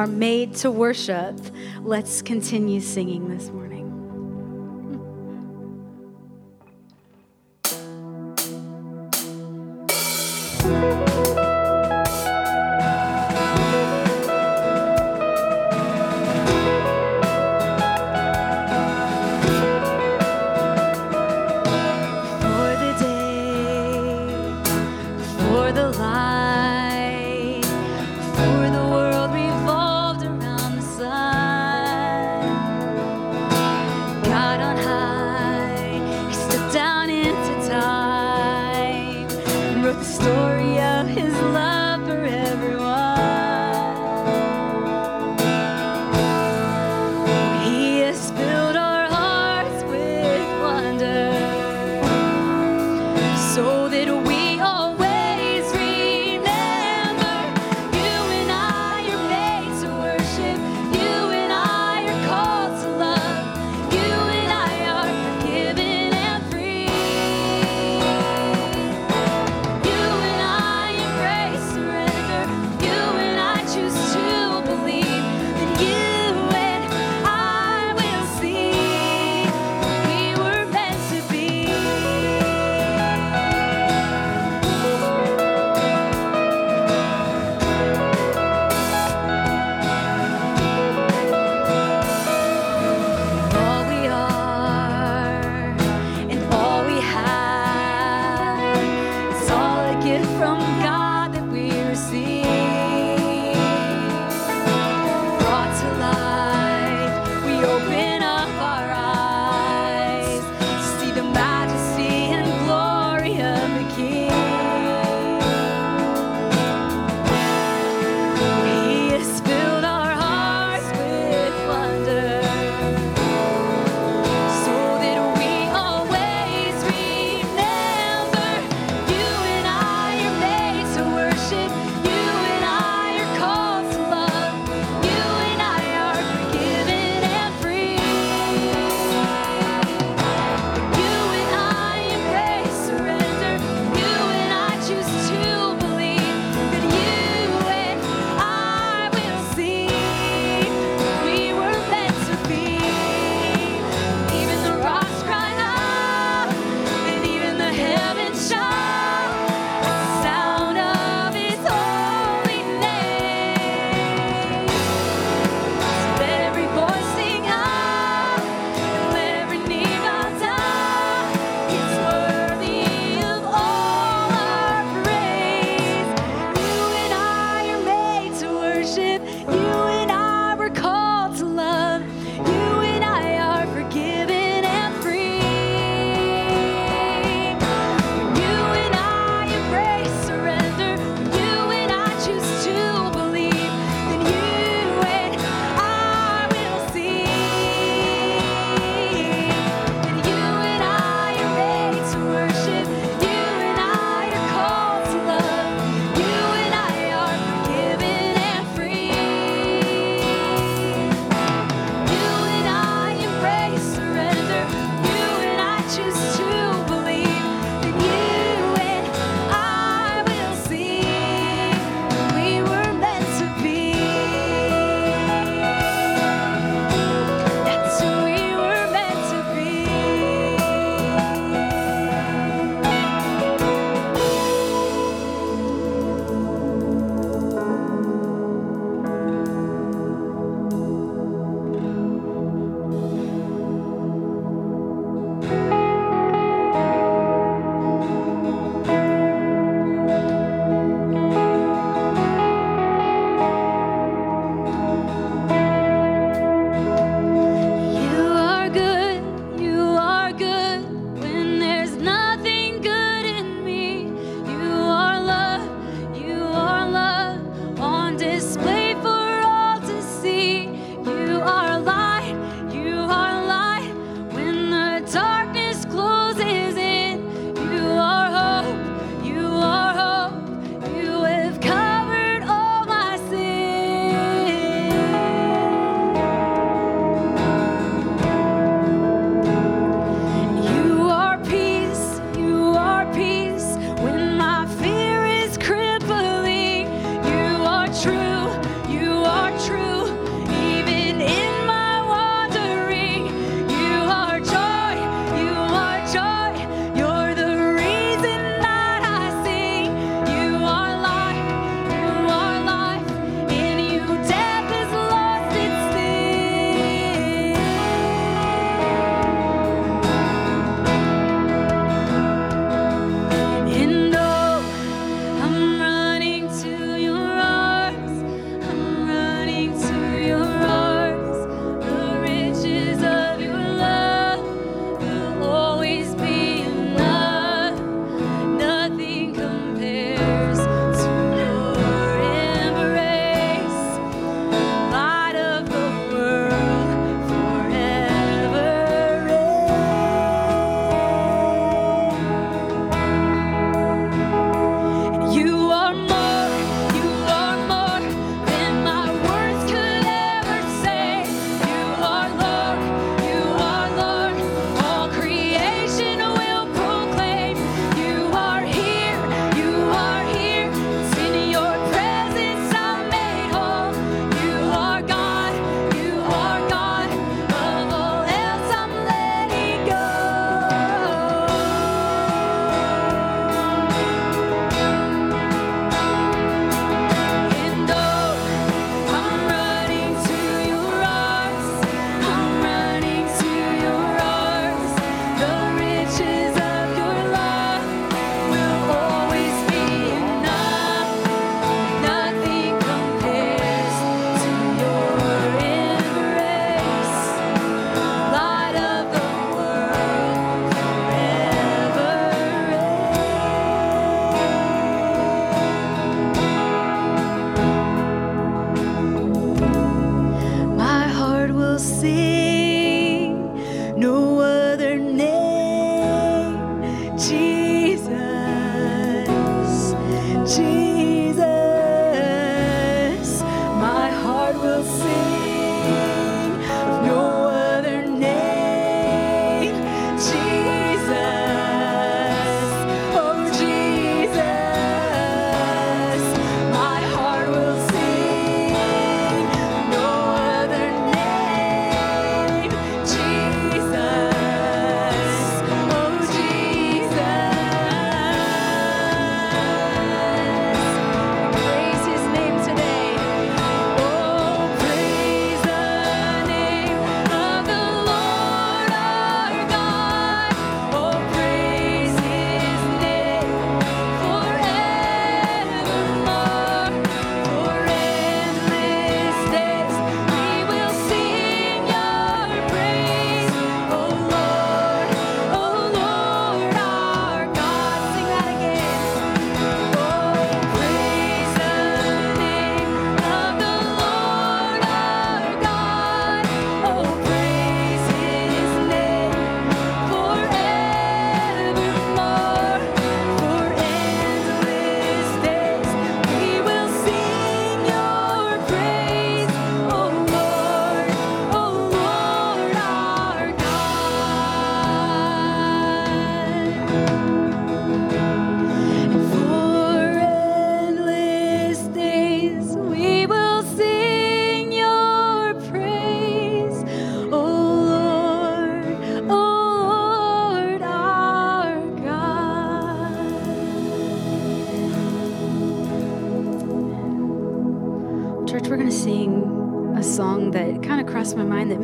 are made to worship. Let's continue singing this morning.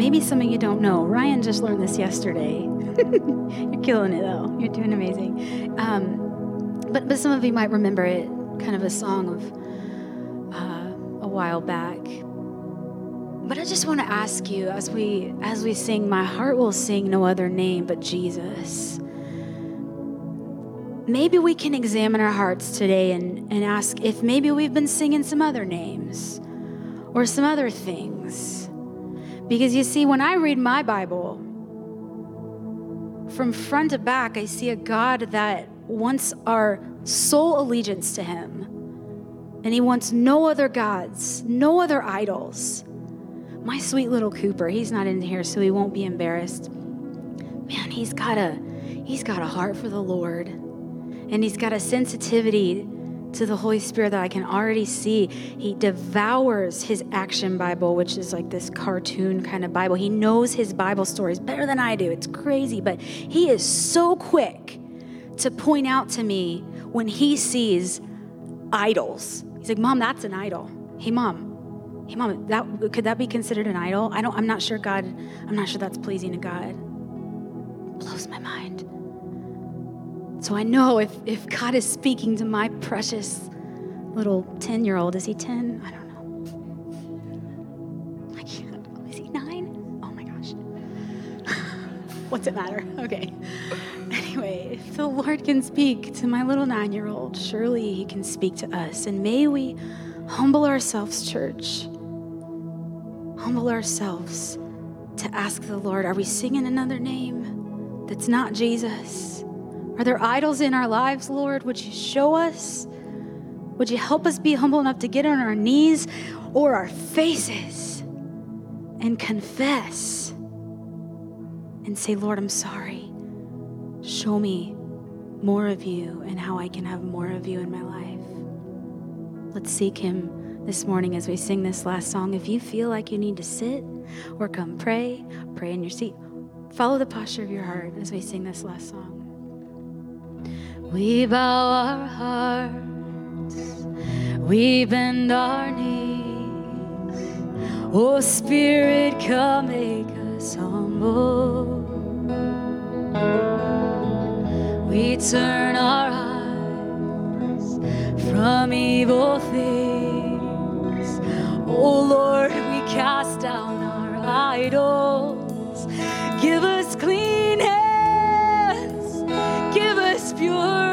Maybe some of you don't know. Ryan just learned this yesterday. You're killing it, though. You're doing amazing. Um, but, but some of you might remember it, kind of a song of uh, a while back. But I just want to ask you as we as we sing, my heart will sing no other name but Jesus. Maybe we can examine our hearts today and, and ask if maybe we've been singing some other names or some other things. Because you see, when I read my Bible, from front to back, I see a God that wants our sole allegiance to Him. And He wants no other gods, no other idols. My sweet little Cooper, he's not in here, so he won't be embarrassed. Man, he's got a he's got a heart for the Lord. And he's got a sensitivity to the Holy Spirit that I can already see. He devours his action Bible, which is like this cartoon kind of Bible. He knows his Bible stories better than I do. It's crazy, but he is so quick to point out to me when he sees idols. He's like, "Mom, that's an idol." Hey, mom. Hey, mom, that could that be considered an idol? I don't I'm not sure God, I'm not sure that's pleasing to God. Blows my mind. So I know if, if God is speaking to my precious little 10 year old, is he 10? I don't know. I can't. Oh, is he nine? Oh my gosh. What's it matter? Okay. Anyway, if the Lord can speak to my little nine year old, surely he can speak to us. And may we humble ourselves, church. Humble ourselves to ask the Lord, are we singing another name that's not Jesus? Are there idols in our lives, Lord? Would you show us? Would you help us be humble enough to get on our knees or our faces and confess and say, Lord, I'm sorry. Show me more of you and how I can have more of you in my life. Let's seek Him this morning as we sing this last song. If you feel like you need to sit or come pray, pray in your seat. Follow the posture of your heart as we sing this last song. We bow our hearts, we bend our knees. Oh, Spirit, come make us humble. We turn our eyes from evil things. Oh, Lord, we cast down our idols. Pure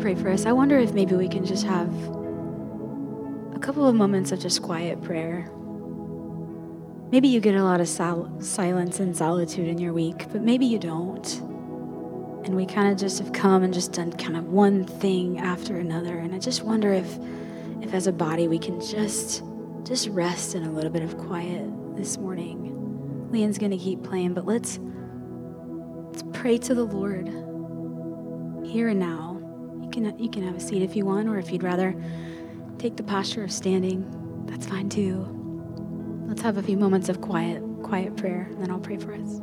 pray for us, I wonder if maybe we can just have a couple of moments of just quiet prayer. Maybe you get a lot of sol- silence and solitude in your week, but maybe you don't. And we kind of just have come and just done kind of one thing after another. And I just wonder if, if as a body we can just just rest in a little bit of quiet this morning. Leanne's gonna keep playing, but let's let's pray to the Lord here and now. You can you can have a seat if you want, or if you'd rather take the posture of standing, that's fine too. Let's have a few moments of quiet, quiet prayer, and then I'll pray for us.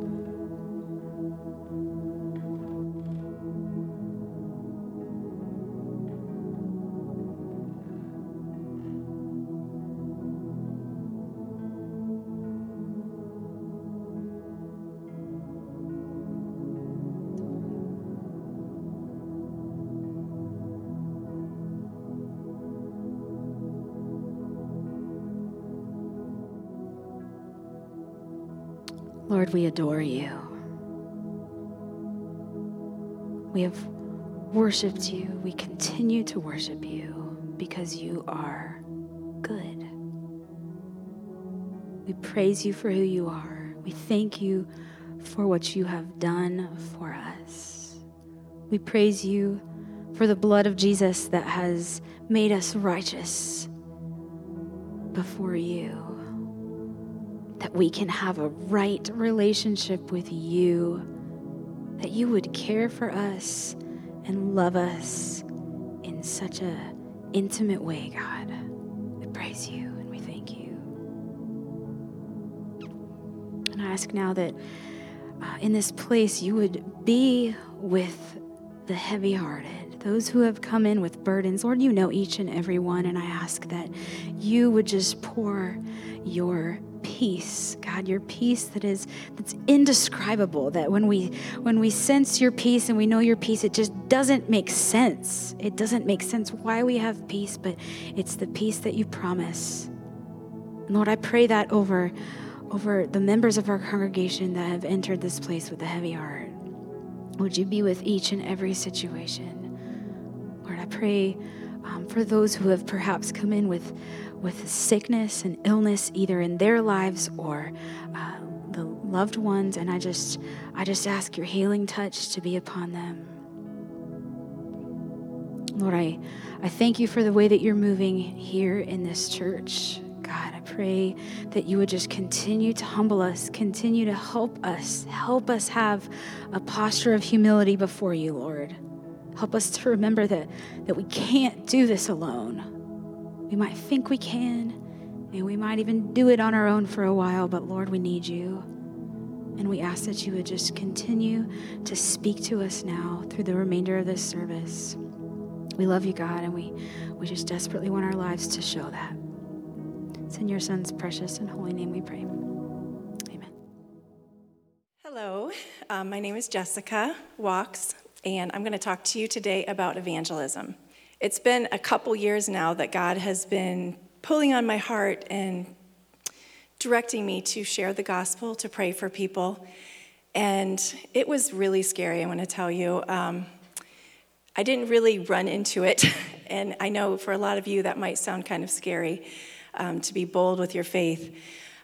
Lord, we adore you. We have worshiped you. We continue to worship you because you are good. We praise you for who you are. We thank you for what you have done for us. We praise you for the blood of Jesus that has made us righteous before you that we can have a right relationship with you, that you would care for us and love us in such a intimate way, God. We praise you and we thank you. And I ask now that uh, in this place you would be with the heavy hearted, those who have come in with burdens. Lord, you know each and every one, and I ask that you would just pour your peace god your peace that is that's indescribable that when we when we sense your peace and we know your peace it just doesn't make sense. It doesn't make sense why we have peace but it's the peace that you promise. Lord i pray that over over the members of our congregation that have entered this place with a heavy heart. Would you be with each and every situation? Lord i pray um, for those who have perhaps come in with with sickness and illness either in their lives or uh, the loved ones and i just i just ask your healing touch to be upon them. Lord i i thank you for the way that you're moving here in this church. God i pray that you would just continue to humble us continue to help us help us have a posture of humility before you lord help us to remember that that we can't do this alone we might think we can, and we might even do it on our own for a while, but Lord, we need you. And we ask that you would just continue to speak to us now through the remainder of this service. We love you, God, and we, we just desperately want our lives to show that. It's in your Son's precious and holy name we pray. Amen. Hello, um, my name is Jessica Walks, and I'm going to talk to you today about evangelism. It's been a couple years now that God has been pulling on my heart and directing me to share the gospel, to pray for people. And it was really scary, I want to tell you. Um, I didn't really run into it. And I know for a lot of you that might sound kind of scary um, to be bold with your faith.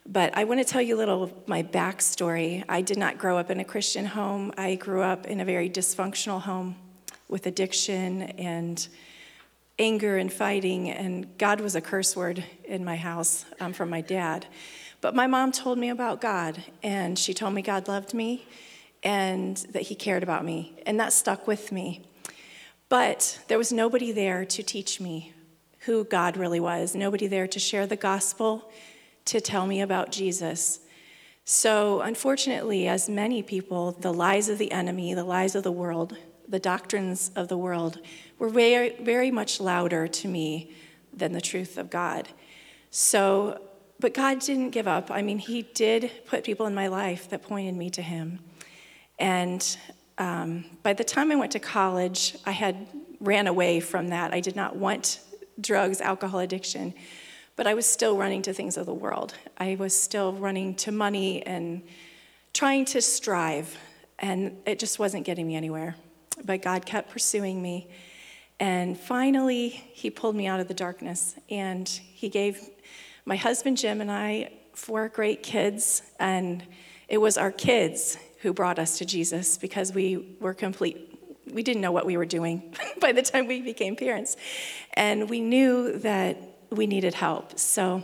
But I want to tell you a little of my backstory. I did not grow up in a Christian home, I grew up in a very dysfunctional home with addiction and anger and fighting, and God was a curse word in my house um, from my dad. But my mom told me about God, and she told me God loved me and that He cared about me, and that stuck with me. But there was nobody there to teach me who God really was, nobody there to share the gospel, to tell me about Jesus. So, unfortunately, as many people, the lies of the enemy, the lies of the world, the doctrines of the world were very, very much louder to me than the truth of God. So, but God didn't give up. I mean, He did put people in my life that pointed me to Him. And um, by the time I went to college, I had ran away from that. I did not want drugs, alcohol addiction, but I was still running to things of the world. I was still running to money and trying to strive, and it just wasn't getting me anywhere. but God kept pursuing me. And finally, He pulled me out of the darkness. And He gave my husband Jim and I four great kids. And it was our kids who brought us to Jesus because we were complete. We didn't know what we were doing by the time we became parents. And we knew that we needed help. So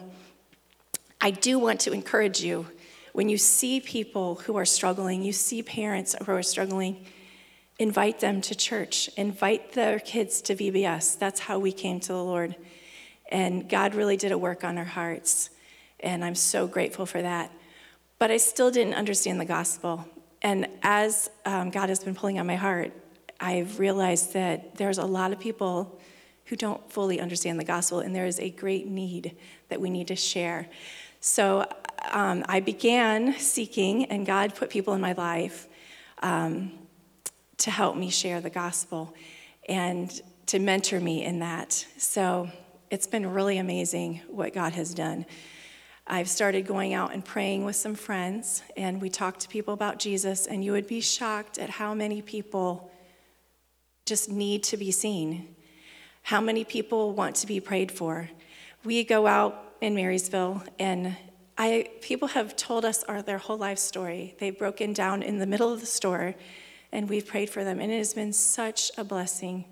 I do want to encourage you when you see people who are struggling, you see parents who are struggling, invite them to church, invite their kids to VBS. That's how we came to the Lord. And God really did a work on our hearts. And I'm so grateful for that. But I still didn't understand the gospel. And as um, God has been pulling on my heart, I've realized that there's a lot of people who don't fully understand the gospel, and there is a great need that we need to share. So um, I began seeking, and God put people in my life um, to help me share the gospel and to mentor me in that. So it's been really amazing what God has done. I've started going out and praying with some friends, and we talk to people about Jesus, and you would be shocked at how many people just need to be seen, how many people want to be prayed for. We go out in Marysville, and I, people have told us our, their whole life story. They've broken down in the middle of the store, and we've prayed for them, and it has been such a blessing.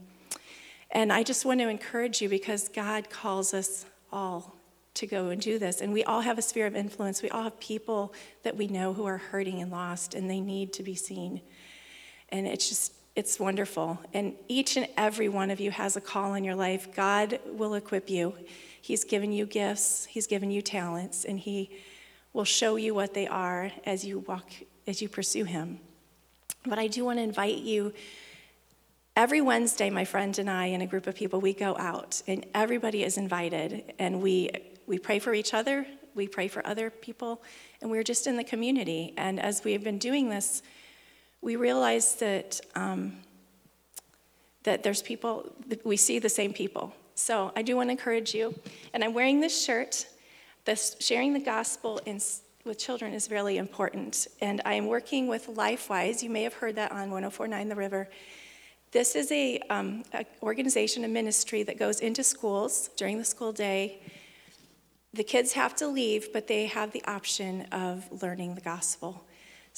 And I just want to encourage you because God calls us all to go and do this. And we all have a sphere of influence. We all have people that we know who are hurting and lost, and they need to be seen. And it's just, it's wonderful. And each and every one of you has a call in your life. God will equip you. He's given you gifts, He's given you talents, and He will show you what they are as you walk, as you pursue Him. But I do want to invite you. Every Wednesday, my friend and I and a group of people, we go out, and everybody is invited, and we we pray for each other, we pray for other people, and we're just in the community. And as we have been doing this, we realize that um, that there's people we see the same people so I do want to encourage you. And I'm wearing this shirt. This sharing the gospel in, with children is really important. And I am working with LifeWise. You may have heard that on 1049 The River. This is a, um, a organization, a ministry that goes into schools during the school day. The kids have to leave, but they have the option of learning the gospel.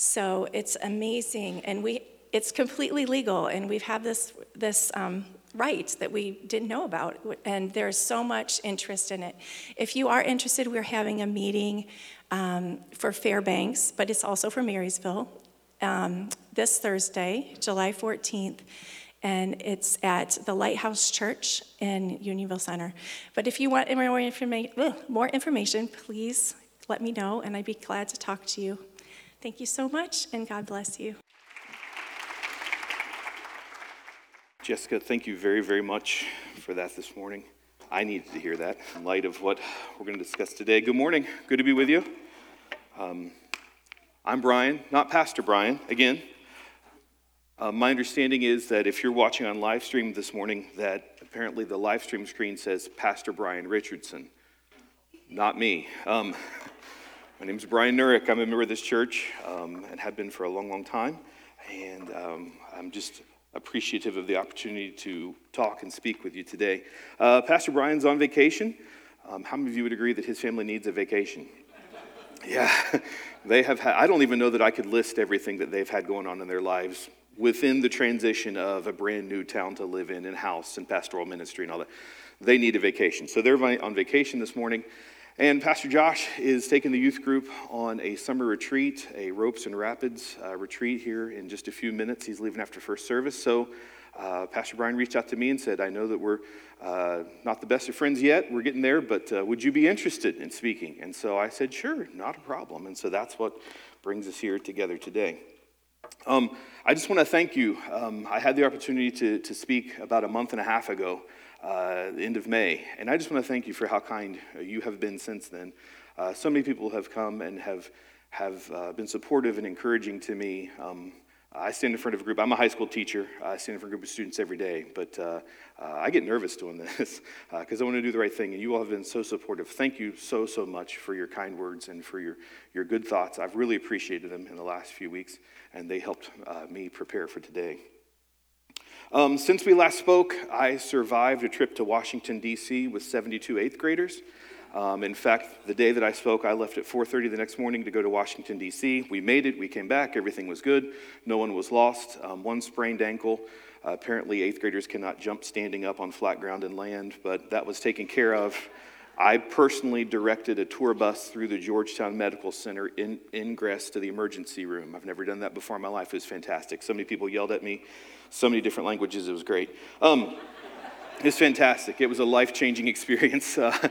So it's amazing, and we it's completely legal, and we've had this this um, right that we didn't know about, and there's so much interest in it. If you are interested, we're having a meeting um, for Fairbanks, but it's also for Marysville um, this Thursday, July 14th, and it's at the Lighthouse Church in Unionville Center. But if you want more, informa- more information, please let me know, and I'd be glad to talk to you. Thank you so much, and God bless you. Jessica, thank you very, very much for that this morning. I needed to hear that in light of what we're going to discuss today. Good morning. Good to be with you. Um, I'm Brian, not Pastor Brian, again. Uh, my understanding is that if you're watching on live stream this morning, that apparently the live stream screen says Pastor Brian Richardson. Not me. Um, my name is Brian Nurick. I'm a member of this church um, and have been for a long, long time. And um, I'm just appreciative of the opportunity to talk and speak with you today. Uh, Pastor Brian's on vacation. Um, how many of you would agree that his family needs a vacation? Yeah, they have had, I don't even know that I could list everything that they've had going on in their lives within the transition of a brand new town to live in, and house and pastoral ministry and all that. They need a vacation. So they're on vacation this morning. And Pastor Josh is taking the youth group on a summer retreat, a Ropes and Rapids uh, retreat here in just a few minutes. He's leaving after first service. So uh, Pastor Brian reached out to me and said, I know that we're uh, not the best of friends yet. We're getting there, but uh, would you be interested in speaking? And so I said, sure, not a problem. And so that's what brings us here together today. Um, I just want to thank you. Um, I had the opportunity to, to speak about a month and a half ago uh, the end of May. And I just want to thank you for how kind uh, you have been since then. Uh, so many people have come and have, have uh, been supportive and encouraging to me. Um, I stand in front of a group. I'm a high school teacher. I stand in front of a group of students every day, but uh, uh, I get nervous doing this because I want to do the right thing. And you all have been so supportive. Thank you so, so much for your kind words and for your, your good thoughts. I've really appreciated them in the last few weeks, and they helped me prepare for today. Um, since we last spoke, I survived a trip to Washington, D.C. with 72 eighth graders. Um, in fact, the day that I spoke, I left at 4:30 the next morning to go to Washington, D.C. We made it. We came back. Everything was good. No one was lost. Um, one sprained ankle. Uh, apparently, eighth graders cannot jump standing up on flat ground and land, but that was taken care of. I personally directed a tour bus through the Georgetown Medical Center in, ingress to the emergency room. I've never done that before in my life. It was fantastic. So many people yelled at me, so many different languages. It was great. Um, it was fantastic. It was a life changing experience. Uh,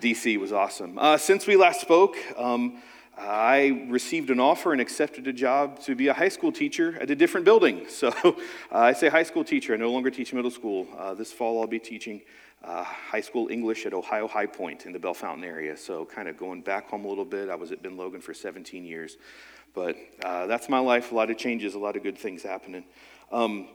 DC was awesome. Uh, since we last spoke, um, I received an offer and accepted a job to be a high school teacher at a different building. So uh, I say high school teacher. I no longer teach middle school. Uh, this fall, I'll be teaching uh, high school English at Ohio Hi-Point in the Bellefontaine area. So kind of going back home a little bit. I was at Ben Logan for 17 years. But uh, that's my life. A lot of changes, a lot of good things happening. Um,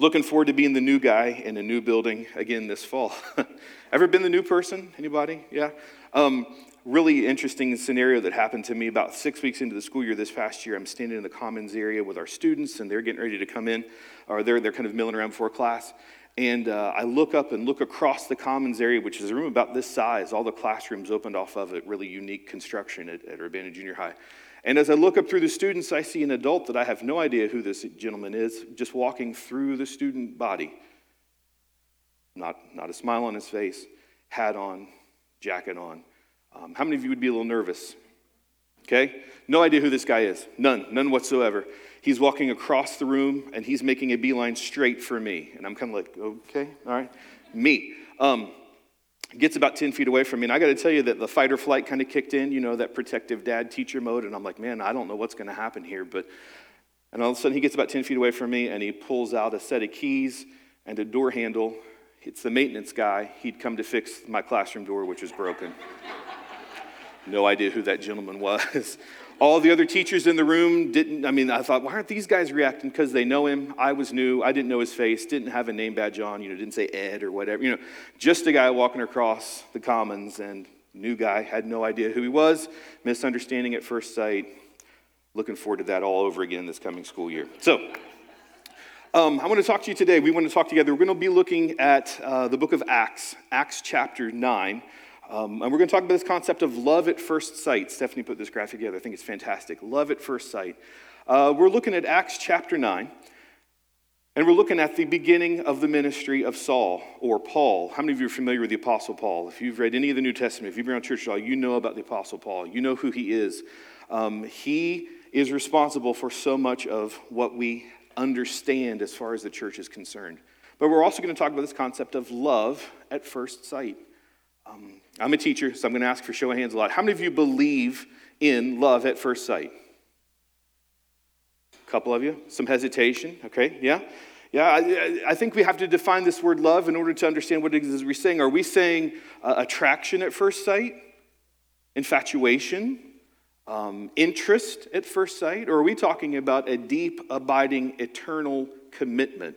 looking forward to being the new guy in a new building again this fall. Ever been the new person? Anybody? Yeah. Um, really interesting scenario that happened to me about six weeks into the school year this past year. I'm standing in the commons area with our students, and they're getting ready to come in, or they're, they're kind of milling around before class. And uh, I look up and look across the commons area, which is a room about this size. All the classrooms opened off of it, really unique construction at, at Urbana Junior High. And as I look up through the students, I see an adult that I have no idea who this gentleman is, just walking through the student body. Not, not a smile on his face, hat on, jacket on. Um, how many of you would be a little nervous? Okay? No idea who this guy is. None, none whatsoever. He's walking across the room and he's making a beeline straight for me. And I'm kind of like, okay, all right. Me. Um, gets about 10 feet away from me. And I got to tell you that the fight or flight kind of kicked in, you know, that protective dad teacher mode. And I'm like, man, I don't know what's going to happen here. But, and all of a sudden he gets about 10 feet away from me and he pulls out a set of keys and a door handle. It's the maintenance guy. He'd come to fix my classroom door, which was broken. no idea who that gentleman was. All the other teachers in the room didn't, I mean, I thought, why aren't these guys reacting? Because they know him. I was new. I didn't know his face, didn't have a name badge on, you know, didn't say Ed or whatever. You know, just a guy walking across the commons and new guy, had no idea who he was, misunderstanding at first sight. Looking forward to that all over again this coming school year. So, um, I want to talk to you today. We want to talk together. We're going to be looking at uh, the book of Acts, Acts chapter 9. Um, and we're going to talk about this concept of love at first sight. Stephanie put this graphic together. I think it's fantastic. Love at first sight. Uh, we're looking at Acts chapter 9, and we're looking at the beginning of the ministry of Saul or Paul. How many of you are familiar with the Apostle Paul? If you've read any of the New Testament, if you've been around church at all, you know about the Apostle Paul. You know who he is. Um, he is responsible for so much of what we understand as far as the church is concerned. But we're also going to talk about this concept of love at first sight. Um, I'm a teacher, so I'm going to ask for show of hands a lot. How many of you believe in love at first sight? A couple of you? Some hesitation? Okay, yeah? Yeah, I, I, think we have to define this word love in order to understand what it is we're saying. Are we saying uh, attraction at first sight? Infatuation? Um, interest at first sight? Or are we talking about a deep, abiding, eternal commitment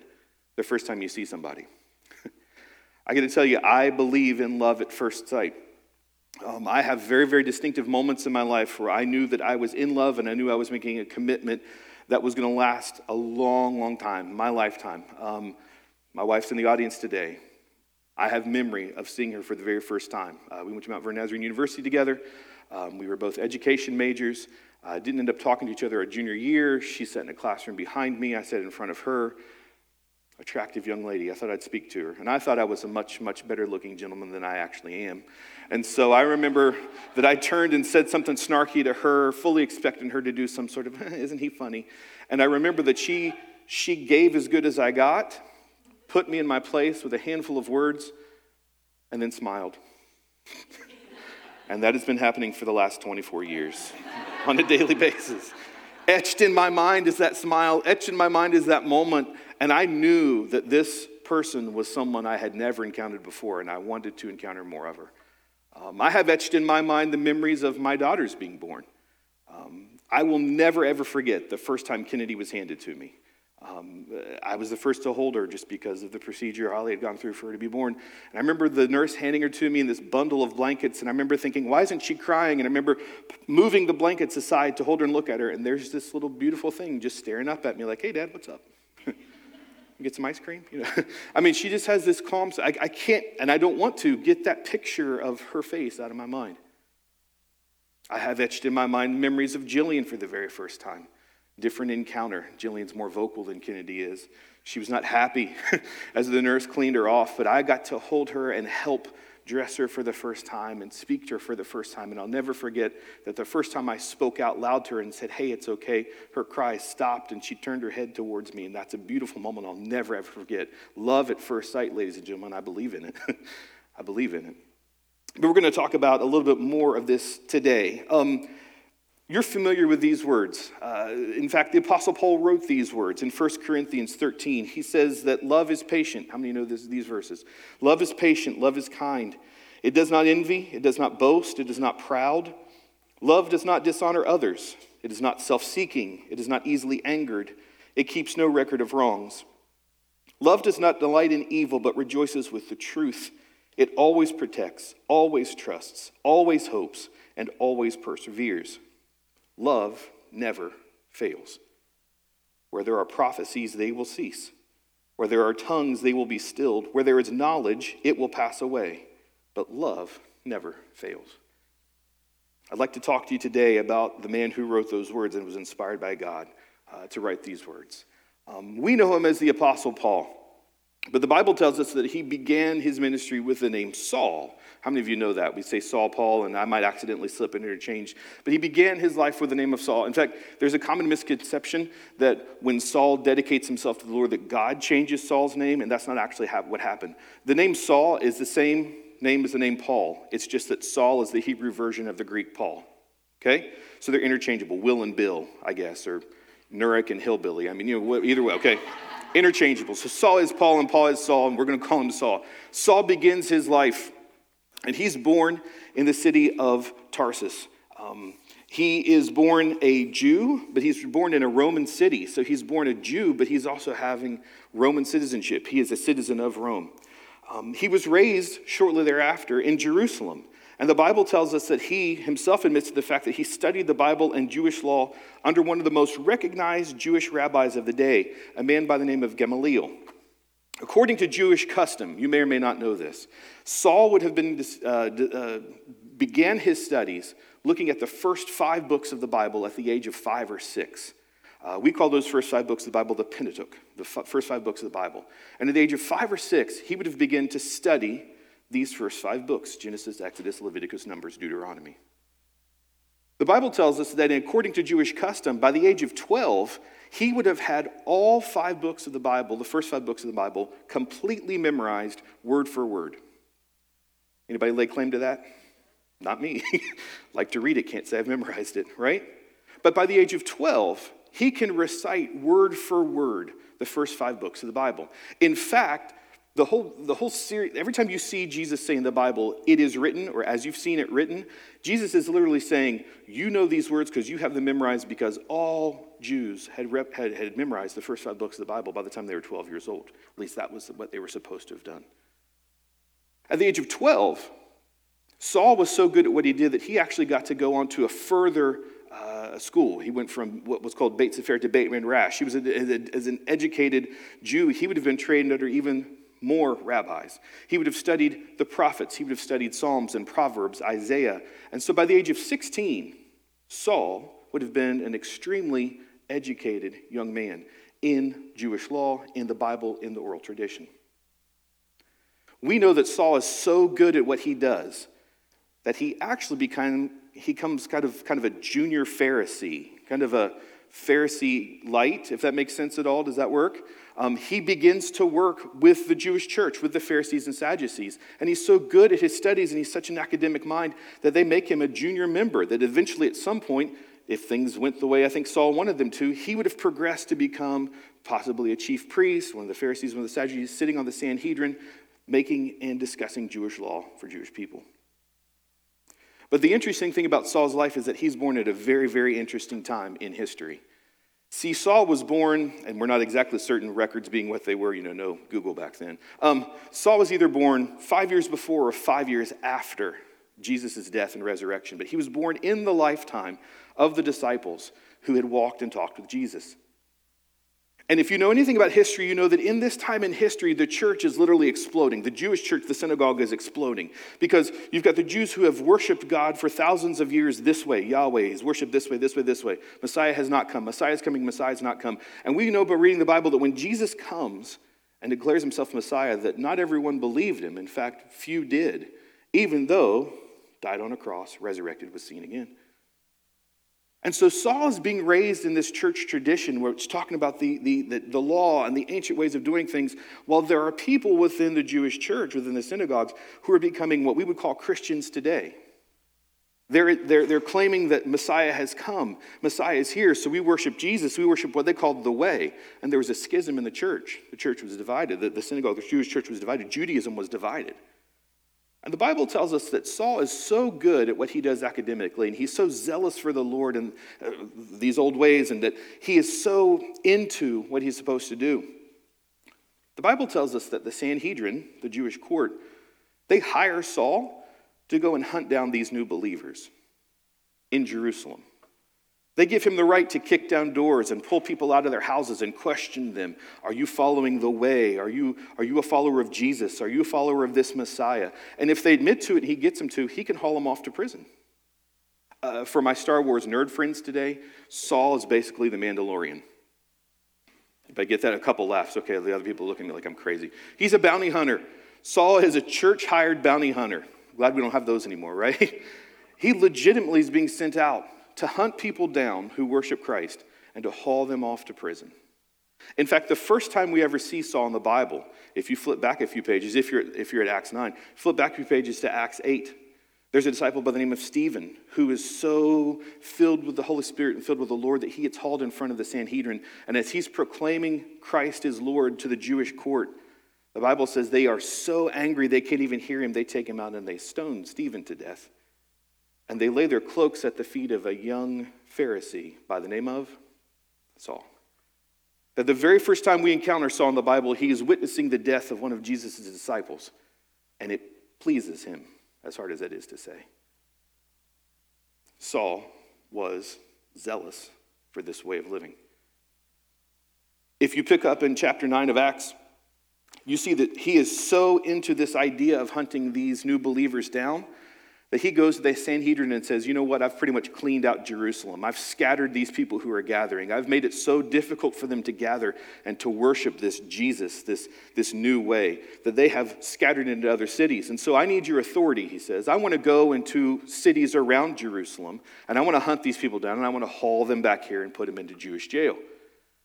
the first time you see somebody? I got to tell you, I believe in love at first sight. Um, I have very, very distinctive moments in my life where I knew that I was in love and I knew I was making a commitment that was going to last a long, long time, my lifetime. Um, my wife's in the audience today. I have memory of seeing her for the very first time. Uh, we went to Mount Vernon Nazarene University together. Um, we were both education majors. Uh, didn't end up talking to each other our junior year. She sat in a classroom behind me. I sat in front of her attractive young lady. I thought I'd speak to her. And I thought I was a much, much better looking gentleman than I actually am. And so I remember that I turned and said something snarky to her, fully expecting her to do some sort of, isn't he funny? And I remember that she, she gave as good as I got, put me in my place with a handful of words, and then smiled. and that has been happening for the last 24 years on a daily basis. Etched in my mind is that smile, etched in my mind is that moment and I knew that this person was someone I had never encountered before, and I wanted to encounter more of her. Um, I have etched in my mind the memories of my daughters being born. Um, I will never, ever forget the first time Kennedy was handed to me. Um, I was the first to hold her just because of the procedure Holly had gone through for her to be born. And I remember the nurse handing her to me in this bundle of blankets, and I remember thinking, why isn't she crying? And I remember moving the blankets aside to hold her and look at her, and there's this little beautiful thing just staring up at me like, hey, Dad, what's up? Get some ice cream? You know, I mean, she just has this calm. I, I can't, and I don't want to get that picture of her face out of my mind. I have etched in my mind memories of Jillian for the very first time. Different encounter. Jillian's more vocal than Kennedy is. She was not happy as the nurse cleaned her off, but I got to hold her and help dress her for the first time and speak to her for the first time. And I'll never forget that the first time I spoke out loud to her and said, Hey, it's okay, her cries stopped and she turned her head towards me. And that's a beautiful moment I'll never ever forget. Love at first sight, ladies and gentlemen. I believe in it. I believe in it. But we're going to talk about a little bit more of this today. Um, you're familiar with these words. Uh, in fact, the Apostle Paul wrote these words in 1 Corinthians 13. He says that love is patient. How many know this, these verses? Love is patient, love is kind. It does not envy, it does not boast, it is not proud. Love does not dishonor others, it is not self seeking, it is not easily angered, it keeps no record of wrongs. Love does not delight in evil, but rejoices with the truth. It always protects, always trusts, always hopes, and always perseveres. Love never fails. Where there are prophecies, they will cease. Where there are tongues, they will be stilled. Where there is knowledge, it will pass away. But love never fails. I'd like to talk to you today about the man who wrote those words and was inspired by God uh, to write these words. Um, we know him as the Apostle Paul, but the Bible tells us that he began his ministry with the name Saul. How many of you know that? We say Saul, Paul, and I might accidentally slip and interchange. But he began his life with the name of Saul. In fact, there's a common misconception that when Saul dedicates himself to the Lord, that God changes Saul's name, and that's not actually what happened. The name Saul is the same name as the name Paul. It's just that Saul is the Hebrew version of the Greek Paul. Okay? So they're interchangeable. Will and Bill, I guess, or Nurik and Hillbilly. I mean, you know, either way, okay? Interchangeable. So Saul is Paul and Paul is Saul, and we're going to call him Saul. Saul begins his life and he's born in the city of Tarsus. Um, he is born a Jew, but he's born in a Roman city. So he's born a Jew, but he's also having Roman citizenship. He is a citizen of Rome. Um, he was raised shortly thereafter in Jerusalem. And the Bible tells us that he himself admits to the fact that he studied the Bible and Jewish law under one of the most recognized Jewish rabbis of the day, a man by the name of Gamaliel. According to Jewish custom, you may or may not know this, Saul would have been, uh, uh, began his studies looking at the first five books of the Bible at the age of five or six. Uh, we call those first five books of the Bible the Pentateuch, the f- first five books of the Bible. And at the age of five or six, he would have begun to study these first five books Genesis, Exodus, Leviticus, Numbers, Deuteronomy. The Bible tells us that according to Jewish custom, by the age of 12, he would have had all five books of the Bible, the first five books of the Bible, completely memorized word for word. Anybody lay claim to that? Not me. like to read it, can't say I've memorized it, right? But by the age of 12, he can recite word for word the first five books of the Bible. In fact, the whole, the whole series, every time you see Jesus say in the Bible, it is written, or as you've seen it written, Jesus is literally saying, You know these words because you have them memorized because all Jews had, rep, had, had memorized the first five books of the Bible by the time they were 12 years old. At least that was what they were supposed to have done. At the age of 12, Saul was so good at what he did that he actually got to go on to a further uh, school. He went from what was called Beit Sefer to Beit Midrash. He was, a, a, as an educated Jew, he would have been trained under even more rabbis. He would have studied the prophets, he would have studied Psalms and Proverbs, Isaiah. And so by the age of 16, Saul would have been an extremely educated young man in Jewish law, in the Bible, in the oral tradition. We know that Saul is so good at what he does that he actually become, he becomes kind of, kind of a junior Pharisee, kind of a Pharisee light, if that makes sense at all. Does that work? Um, he begins to work with the Jewish church, with the Pharisees and Sadducees. And he's so good at his studies and he's such an academic mind that they make him a junior member. That eventually, at some point, if things went the way I think Saul wanted them to, he would have progressed to become possibly a chief priest, one of the Pharisees, one of the Sadducees, sitting on the Sanhedrin, making and discussing Jewish law for Jewish people. But the interesting thing about Saul's life is that he's born at a very, very interesting time in history. See, Saul was born, and we're not exactly certain records being what they were, you know, no Google back then. Um, Saul was either born five years before or five years after Jesus' death and resurrection, but he was born in the lifetime of the disciples who had walked and talked with Jesus. And if you know anything about history, you know that in this time in history, the church is literally exploding. The Jewish church, the synagogue, is exploding because you've got the Jews who have worshiped God for thousands of years this way Yahweh is worshiped this way, this way, this way. Messiah has not come. Messiah is coming. Messiah has not come. And we know by reading the Bible that when Jesus comes and declares himself Messiah, that not everyone believed him. In fact, few did, even though died on a cross, resurrected, was seen again. And so Saul is being raised in this church tradition where it's talking about the, the, the, the, law and the ancient ways of doing things, while there are people within the Jewish church, within the synagogues, who are becoming what we would call Christians today. They're, they're, they're claiming that Messiah has come, Messiah is here, so we worship Jesus, we worship what they called the way. And there was a schism in the church. The church was divided, the, the synagogue, the Jewish church was divided, Judaism was divided. And the Bible tells us that Saul is so good at what he does academically, and he's so zealous for the Lord and uh, these old ways, and that he is so into what he's supposed to do. The Bible tells us that the Sanhedrin, the Jewish court, they hire Saul to go and hunt down these new believers in Jerusalem. They give him the right to kick down doors and pull people out of their houses and question them. Are you following the way? Are you, are you a follower of Jesus? Are you a follower of this Messiah? And if they admit to it, and he gets them to, he can haul them off to prison. Uh, for my Star Wars nerd friends today, Saul is basically the Mandalorian. If I get that, a couple laughs. Okay, the other people look at me like I'm crazy. He's a bounty hunter. Saul is a church hired bounty hunter. Glad we don't have those anymore, right? he legitimately is being sent out to hunt people down who worship Christ and to haul them off to prison. In fact, the first time we ever see Saul in the Bible, if you flip back a few pages, if you're, if you're at Acts 9, flip back a few pages to Acts 8. There's a disciple by the name of Stephen who is so filled with the Holy Spirit and filled with the Lord that he gets hauled in front of the Sanhedrin. And as he's proclaiming Christ is Lord to the Jewish court, the Bible says they are so angry they can't even hear him. They take him out and they stone Stephen to death. And they lay their cloaks at the feet of a young Pharisee by the name of Saul. That the very first time we encounter Saul in the Bible, he is witnessing the death of one of Jesus' disciples, and it pleases him, as hard as that is to say. Saul was zealous for this way of living. If you pick up in chapter 9 of Acts, you see that he is so into this idea of hunting these new believers down that he goes to the Sanhedrin and says, You know what? I've pretty much cleaned out Jerusalem. I've scattered these people who are gathering. I've made it so difficult for them to gather and to worship this Jesus, this, this new way, that they have scattered into other cities. And so I need your authority, he says. I want to go into cities around Jerusalem and I want to hunt these people down and I want to haul them back here and put them into Jewish jail.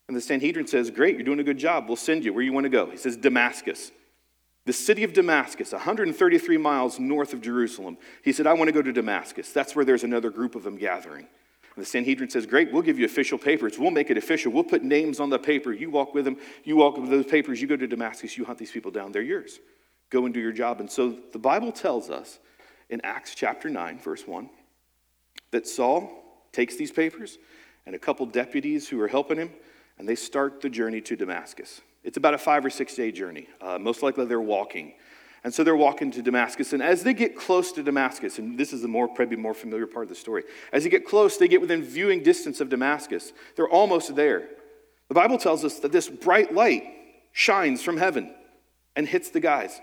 And the Sanhedrin says, Great, you're doing a good job. We'll send you. Where you want to go? He says, Damascus the city of Damascus, 133 miles north of Jerusalem. He said, I want to go to Damascus. That's where there's another group of them gathering. And the Sanhedrin says, Great, we'll give you official papers. We'll make it official. We'll put names on the paper. You walk with them. You walk with those papers. You go to Damascus. You hunt these people down. They're yours. Go and do your job. And so the Bible tells us in Acts chapter 9, verse 1, that Saul takes these papers and a couple deputies who are helping him, and they start the journey to Damascus. It's about a five or six day journey. Uh, most likely they're walking. And so they're walking to Damascus. And as they get close to Damascus, and this is the more, probably more familiar part of the story, as they get close, they get within viewing distance of Damascus. They're almost there. The Bible tells us that this bright light shines from heaven and hits the guys.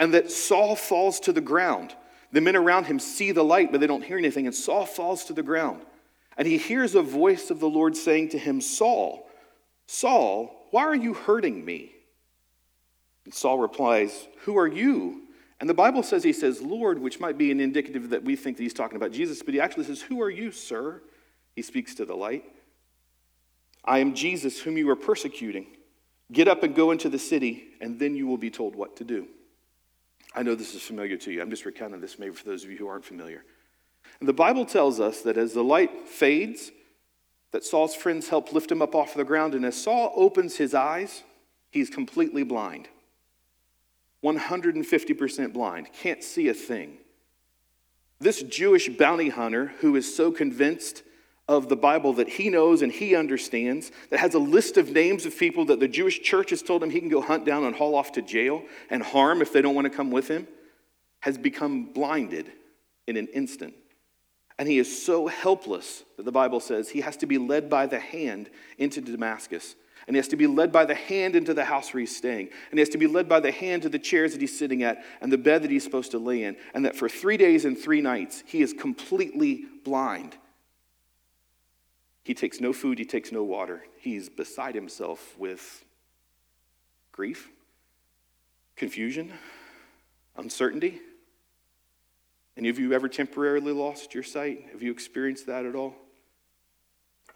And that Saul falls to the ground. The men around him see the light, but they don't hear anything. And Saul falls to the ground. And he hears a voice of the Lord saying to him, Saul, Saul, why are you hurting me? And Saul replies, Who are you? And the Bible says he says, Lord, which might be an indicative that we think that he's talking about Jesus, but he actually says, Who are you, sir? He speaks to the light. I am Jesus, whom you are persecuting. Get up and go into the city, and then you will be told what to do. I know this is familiar to you. I'm just recounting this maybe for those of you who aren't familiar. And the Bible tells us that as the light fades, that Saul's friends help lift him up off the ground. And as Saul opens his eyes, he's completely blind 150% blind, can't see a thing. This Jewish bounty hunter who is so convinced of the Bible that he knows and he understands, that has a list of names of people that the Jewish church has told him he can go hunt down and haul off to jail and harm if they don't want to come with him, has become blinded in an instant. And he is so helpless that the Bible says he has to be led by the hand into Damascus. And he has to be led by the hand into the house where he's staying. And he has to be led by the hand to the chairs that he's sitting at and the bed that he's supposed to lay in. And that for three days and three nights, he is completely blind. He takes no food, he takes no water. He's beside himself with grief, confusion, uncertainty. Any of you ever temporarily lost your sight? Have you experienced that at all?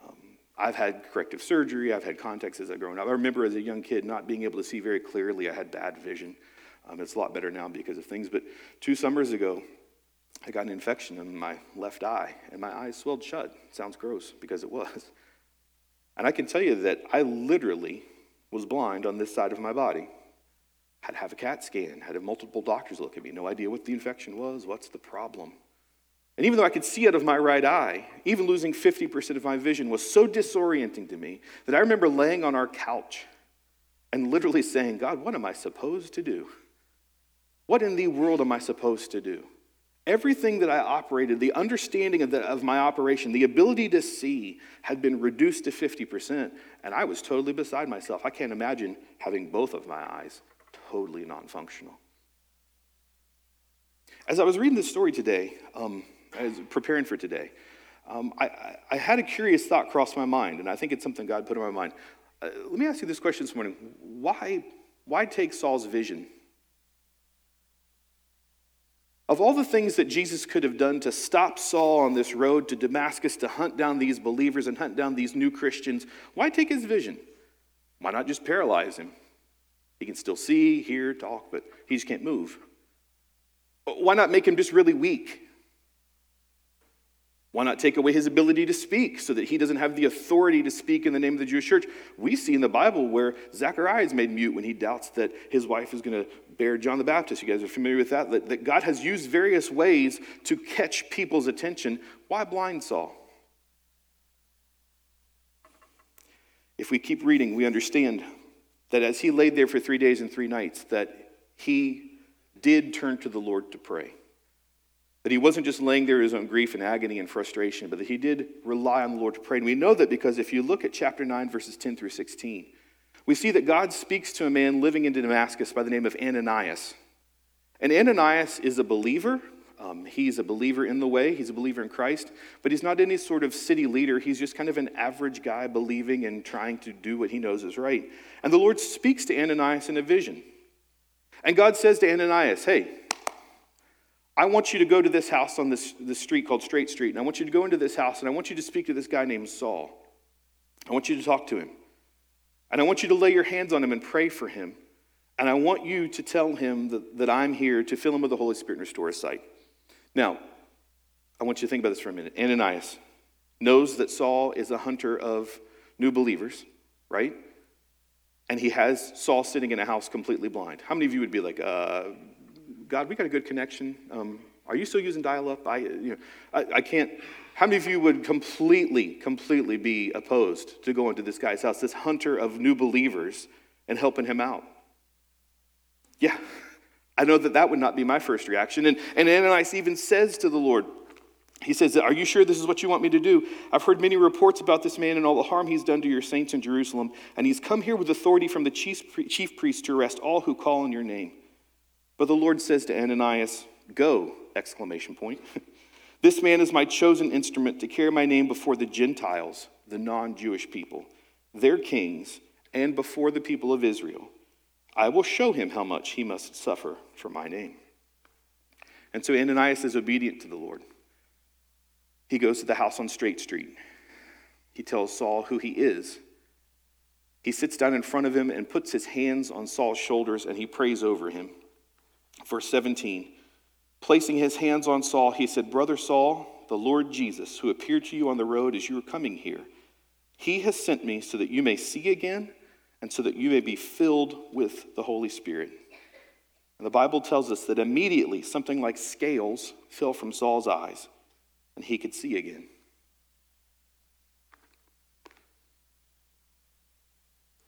Um, I've had corrective surgery. I've had contacts as I've grown up. I remember as a young kid not being able to see very clearly. I had bad vision. Um, it's a lot better now because of things. But two summers ago, I got an infection in my left eye, and my eyes swelled shut. Sounds gross because it was. And I can tell you that I literally was blind on this side of my body. Had to have a CAT scan, had multiple doctors look at me, no idea what the infection was, what's the problem. And even though I could see out of my right eye, even losing 50% of my vision was so disorienting to me that I remember laying on our couch and literally saying, God, what am I supposed to do? What in the world am I supposed to do? Everything that I operated, the understanding of, the, of my operation, the ability to see had been reduced to 50%, and I was totally beside myself. I can't imagine having both of my eyes totally non functional. As I was reading this story today, um, I was preparing for today, um, I, I, had a curious thought cross my mind, and I think it's something God put in my mind. Uh, let me ask you this question this morning why, why take Saul's vision? Of all the things that Jesus could have done to stop Saul on this road to Damascus to hunt down these believers and hunt down these new Christians, why take his vision? Why not just paralyze him? He can still see, hear, talk, but he just can't move. Why not make him just really weak? Why not take away his ability to speak so that he doesn't have the authority to speak in the name of the Jewish church? We see in the Bible where Zechariah is made mute when he doubts that his wife is going to bear John the Baptist. You guys are familiar with that? that? That God has used various ways to catch people's attention. Why blind Saul? If we keep reading, we understand that as he laid there for three days and three nights, that he did turn to the Lord to pray. That he wasn't just laying there in his own grief and agony and frustration, but that he did rely on the Lord to pray. And we know that because if you look at chapter 9, verses 10 through 16, we see that God speaks to a man living in Damascus by the name of Ananias. And Ananias is a believer, um, he's a believer in the way, he's a believer in Christ, but he's not any sort of city leader. He's just kind of an average guy believing and trying to do what he knows is right. And the Lord speaks to Ananias in a vision. And God says to Ananias, Hey, I want you to go to this house on this, this street called Straight Street, and I want you to go into this house, and I want you to speak to this guy named Saul. I want you to talk to him. And I want you to lay your hands on him and pray for him. And I want you to tell him that, that I'm here to fill him with the Holy Spirit and restore his sight. Now, I want you to think about this for a minute. Ananias knows that Saul is a hunter of new believers, right? And he has Saul sitting in a house completely blind. How many of you would be like, uh, God, we got a good connection. Um, are you still using dial up? I, you know, I, I can't. How many of you would completely, completely be opposed to going to this guy's house, this hunter of new believers, and helping him out? Yeah, I know that that would not be my first reaction. And, and Ananias even says to the Lord, he says, Are you sure this is what you want me to do? I've heard many reports about this man and all the harm he's done to your saints in Jerusalem, and he's come here with authority from the chief, chief priest to arrest all who call on your name. But the Lord says to Ananias, Go! Exclamation point. this man is my chosen instrument to carry my name before the Gentiles, the non Jewish people, their kings, and before the people of Israel. I will show him how much he must suffer for my name. And so Ananias is obedient to the Lord. He goes to the house on Straight Street. He tells Saul who he is. He sits down in front of him and puts his hands on Saul's shoulders and he prays over him. Verse 17 Placing his hands on Saul, he said, Brother Saul, the Lord Jesus, who appeared to you on the road as you were coming here, he has sent me so that you may see again and so that you may be filled with the Holy Spirit. And the Bible tells us that immediately something like scales fell from Saul's eyes, and he could see again.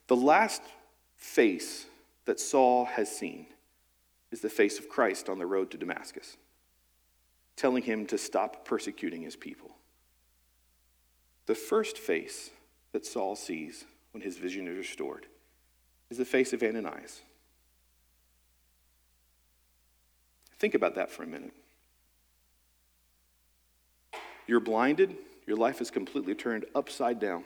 The last face that Saul has seen is the face of Christ on the road to Damascus, telling him to stop persecuting his people. The first face that Saul sees when his vision is restored is the face of Ananias. Think about that for a minute. You're blinded, your life is completely turned upside down.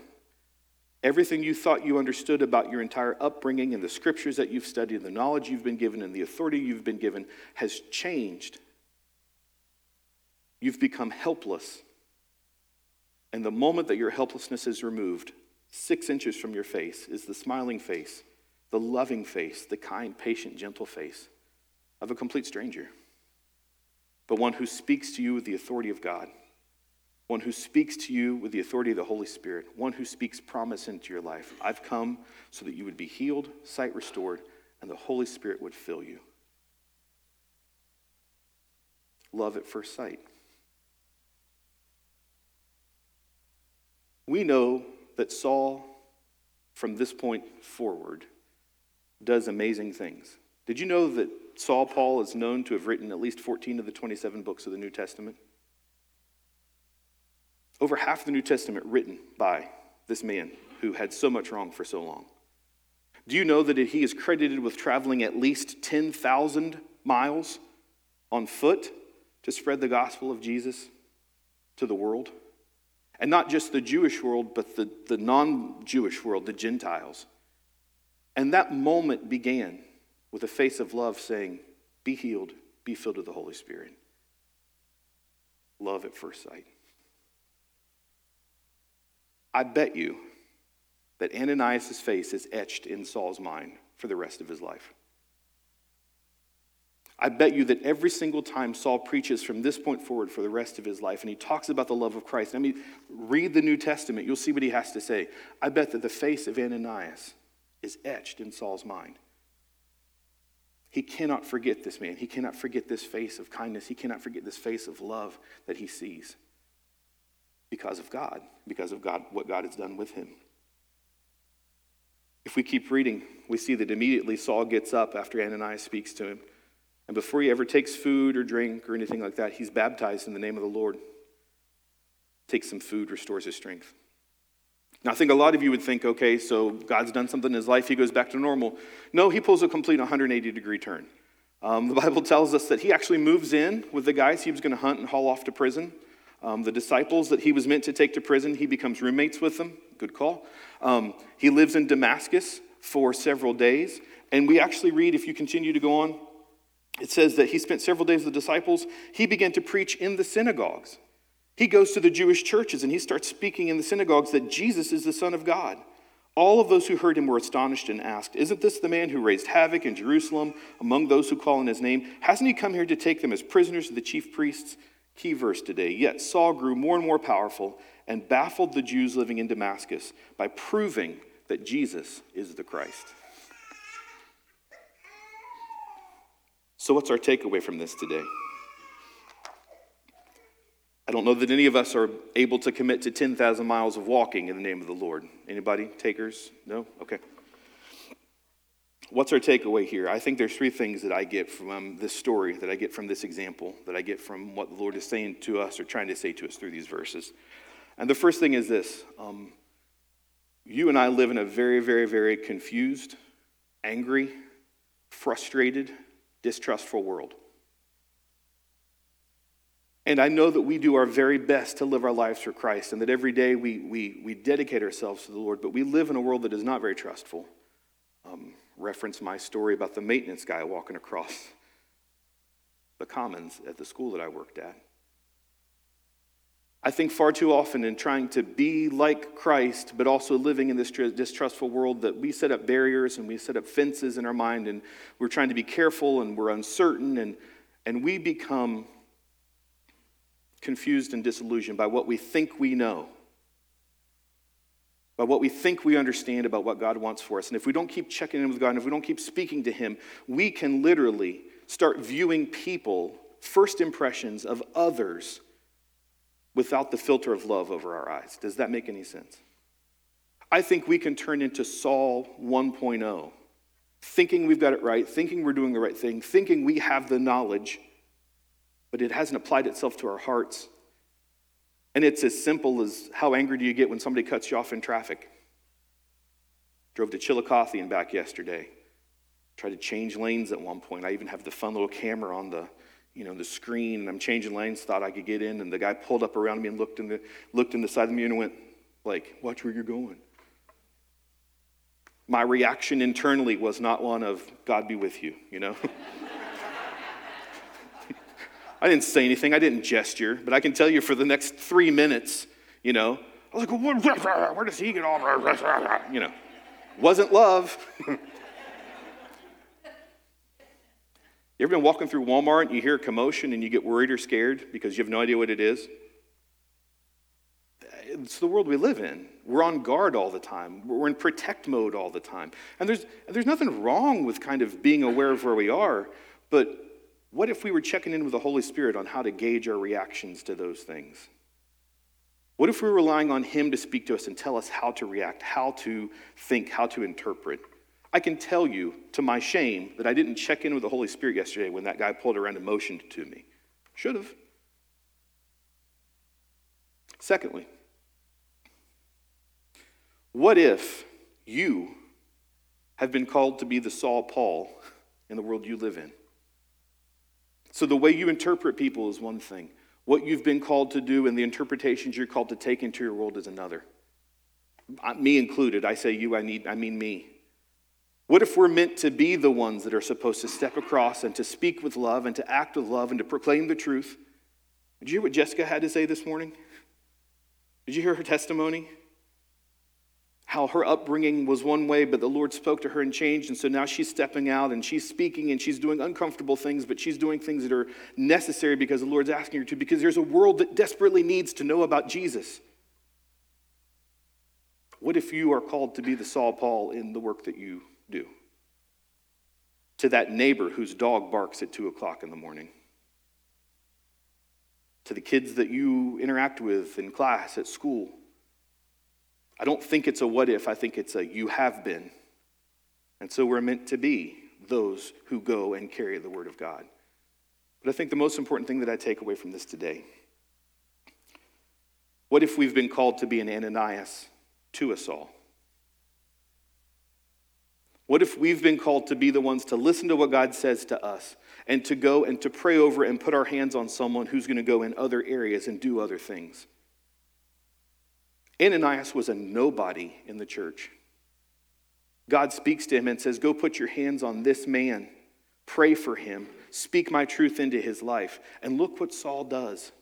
Everything you thought you understood about your entire upbringing and the scriptures that you've studied, the knowledge you've been given, and the authority you've been given has changed. You've become helpless. And the moment that your helplessness is removed, six inches from your face is the smiling face, the loving face, the kind, patient, gentle face of a complete stranger, but one who speaks to you with the authority of God one who speaks to you with the authority of the Holy Spirit, one who speaks promise into your life. I've come so that you would be healed, sight restored, and the Holy Spirit would fill you. Love at first sight. We know that Saul, from this point forward, does amazing things. Did you know that Saul Paul is known to have written at least 14 of the 27 books of the New Testament? Over half the New Testament written by this man who had so much wrong for so long. Do you know that he is credited with traveling at least 10,000 miles on foot to spread the gospel of Jesus to the world? And not just the Jewish world, but the, the non Jewish world, the Gentiles. And that moment began with a face of love saying, Be healed, be filled with the Holy Spirit. Love at first sight. I bet you that Ananias' face is etched in Saul's mind for the rest of his life. I bet you that every single time Saul preaches from this point forward for the rest of his life and he talks about the love of Christ, I mean, read the New Testament, you'll see what he has to say. I bet that the face of Ananias is etched in Saul's mind. He cannot forget this man. He cannot forget this face of kindness. He cannot forget this face of love that he sees because of God, because of God, what God has done with him. If we keep reading, we see that immediately Saul gets up after Ananias speaks to him. And before he ever takes food or drink or anything like that, he's baptized in the name of the Lord. Takes some food, restores his strength. Now, I think a lot of you would think, okay, so God's done something in his life, he goes back to normal. No, he pulls a complete 180 degree turn. Um, the Bible tells us that he actually moves in with the guys he was going to hunt and haul off to prison. Um, the disciples that he was meant to take to prison, he becomes roommates with them. Good call. Um, he lives in Damascus for several days. And we actually read, if you continue to go on, it says that he spent several days with the disciples. He began to preach in the synagogues. He goes to the Jewish churches and he starts speaking in the synagogues that Jesus is the Son of God. All of those who heard him were astonished and asked, Isn't this the man who raised havoc in Jerusalem among those who call on his name? Hasn't he come here to take them as prisoners to the chief priests? Key verse today. Yet Saul grew more and more powerful and baffled the Jews living in Damascus by proving that Jesus is the Christ. So, what's our takeaway from this today? I don't know that any of us are able to commit to 10,000 miles of walking in the name of the Lord. Anybody? Takers? No? Okay. What's our takeaway here? I think there's three things that I get from this story, that I get from this example, that I get from what the Lord is saying to us or trying to say to us through these verses. And the first thing is this um, you and I live in a very, very, very confused, angry, frustrated, distrustful world. And I know that we do our very best to live our lives for Christ and that every day we, we, we dedicate ourselves to the Lord, but we live in a world that is not very trustful. Um, reference my story about the maintenance guy walking across the commons at the school that I worked at. I think far too often in trying to be like Christ, but also living in this distrustful world, that we set up barriers and we set up fences in our mind, and we're trying to be careful and we're uncertain, and, and we become confused and disillusioned by what we think we know by what we think we understand about what God wants for us. And if we don't keep checking in with God, and if we don't keep speaking to Him, we can literally start viewing people, first impressions of others, without the filter of love over our eyes. Does that make any sense? I think we can turn into Saul 1.0, thinking we've got it right, thinking we're doing the right thing, thinking we have the knowledge, but it hasn't applied itself to our hearts. And it's as simple as how angry do you get when somebody cuts you off in traffic? Drove to Chillicothe and back yesterday. Tried to change lanes at one point. I even have the fun little camera on the, you know, the screen, and I'm changing lanes. Thought I could get in, and the guy pulled up around me and looked in the looked in the side of mirror and went, like, "Watch where you're going." My reaction internally was not one of "God be with you," you know. I didn't say anything. I didn't gesture, but I can tell you for the next three minutes, you know, I was like, "Where does he get all?" You know, wasn't love. You ever been walking through Walmart and you hear a commotion and you get worried or scared because you have no idea what it is? It's the world we live in. We're on guard all the time. We're in protect mode all the time. And there's, there's nothing wrong with kind of being aware of where we are, but what if we were checking in with the Holy Spirit on how to gauge our reactions to those things? What if we were relying on Him to speak to us and tell us how to react, how to think, how to interpret? I can tell you, to my shame, that I didn't check in with the Holy Spirit yesterday when that guy pulled around and motioned to me. Should have. Secondly, what if you have been called to be the Saul Paul in the world you live in? So, the way you interpret people is one thing. What you've been called to do and the interpretations you're called to take into your world is another. Me included. I say you, I, need, I mean me. What if we're meant to be the ones that are supposed to step across and to speak with love and to act with love and to proclaim the truth? Did you hear what Jessica had to say this morning? Did you hear her testimony? How her upbringing was one way, but the Lord spoke to her and changed. And so now she's stepping out and she's speaking and she's doing uncomfortable things, but she's doing things that are necessary because the Lord's asking her to, because there's a world that desperately needs to know about Jesus. What if you are called to be the Saul Paul in the work that you do to that neighbor whose dog barks at two o'clock in the morning, to the kids that you interact with in class, at school. I don't think it's a what if, I think it's a you have been. And so we're meant to be those who go and carry the word of God. But I think the most important thing that I take away from this today what if we've been called to be an Ananias to us Saul? What if we've been called to be the ones to listen to what God says to us and to go and to pray over and put our hands on someone who's going to go in other areas and do other things? Ananias was a nobody in the church. God speaks to him and says, Go put your hands on this man, pray for him, speak my truth into his life. And look what Saul does.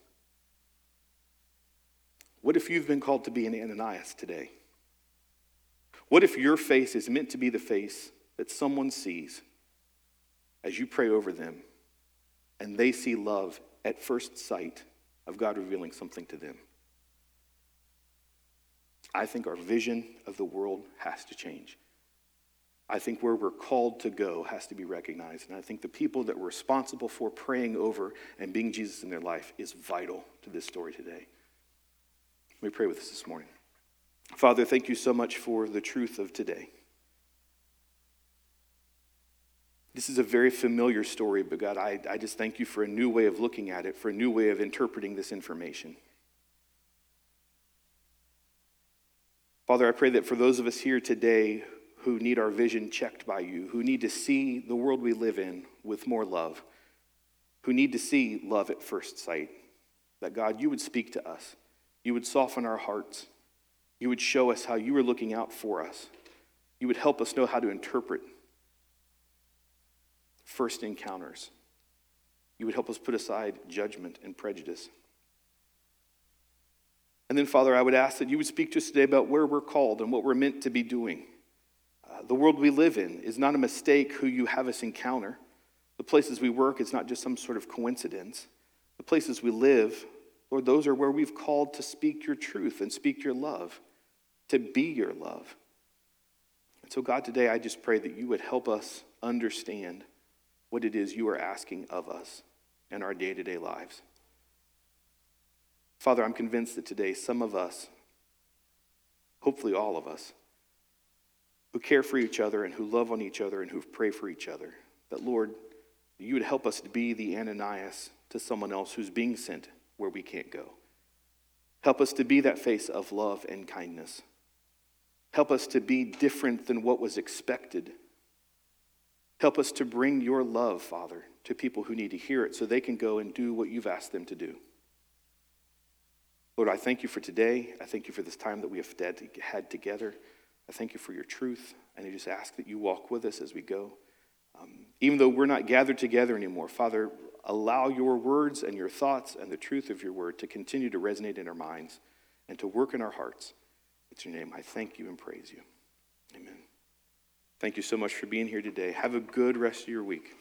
What if you've been called to be an Ananias today? What if your face is meant to be the face that someone sees as you pray over them and they see love at first sight of God revealing something to them? I think our vision of the world has to change. I think where we're called to go has to be recognized. And I think the people that we're responsible for praying over and being Jesus in their life is vital to this story today. Let me pray with us this morning. Father, thank you so much for the truth of today. This is a very familiar story, but God, I, I just thank you for a new way of looking at it, for a new way of interpreting this information. Father, I pray that for those of us here today who need our vision checked by you, who need to see the world we live in with more love, who need to see love at first sight, that God, you would speak to us, you would soften our hearts. You would show us how you were looking out for us. You would help us know how to interpret first encounters. You would help us put aside judgment and prejudice. And then, Father, I would ask that you would speak to us today about where we're called and what we're meant to be doing. Uh, the world we live in is not a mistake who you have us encounter. The places we work is not just some sort of coincidence. The places we live, Lord, those are where we've called to speak your truth and speak your love to be your love. And so, God, today I just pray that you would help us understand what it is you are asking of us in our day to day lives. Father, I'm convinced that today some of us, hopefully all of us, who care for each other and who love on each other and who pray for each other, that Lord, you would help us to be the Ananias to someone else who's being sent where we can't go. Help us to be that face of love and kindness. Help us to be different than what was expected. Help us to bring your love, Father, to people who need to hear it so they can go and do what you've asked them to do. Lord, I thank you for today. I thank you for this time that we have had together. I thank you for your truth. And I just ask that you walk with us as we go. Um, even though we're not gathered together anymore, Father, allow your words and your thoughts and the truth of your word to continue to resonate in our minds and to work in our hearts. It's your name. I thank you and praise you. Amen. Thank you so much for being here today. Have a good rest of your week.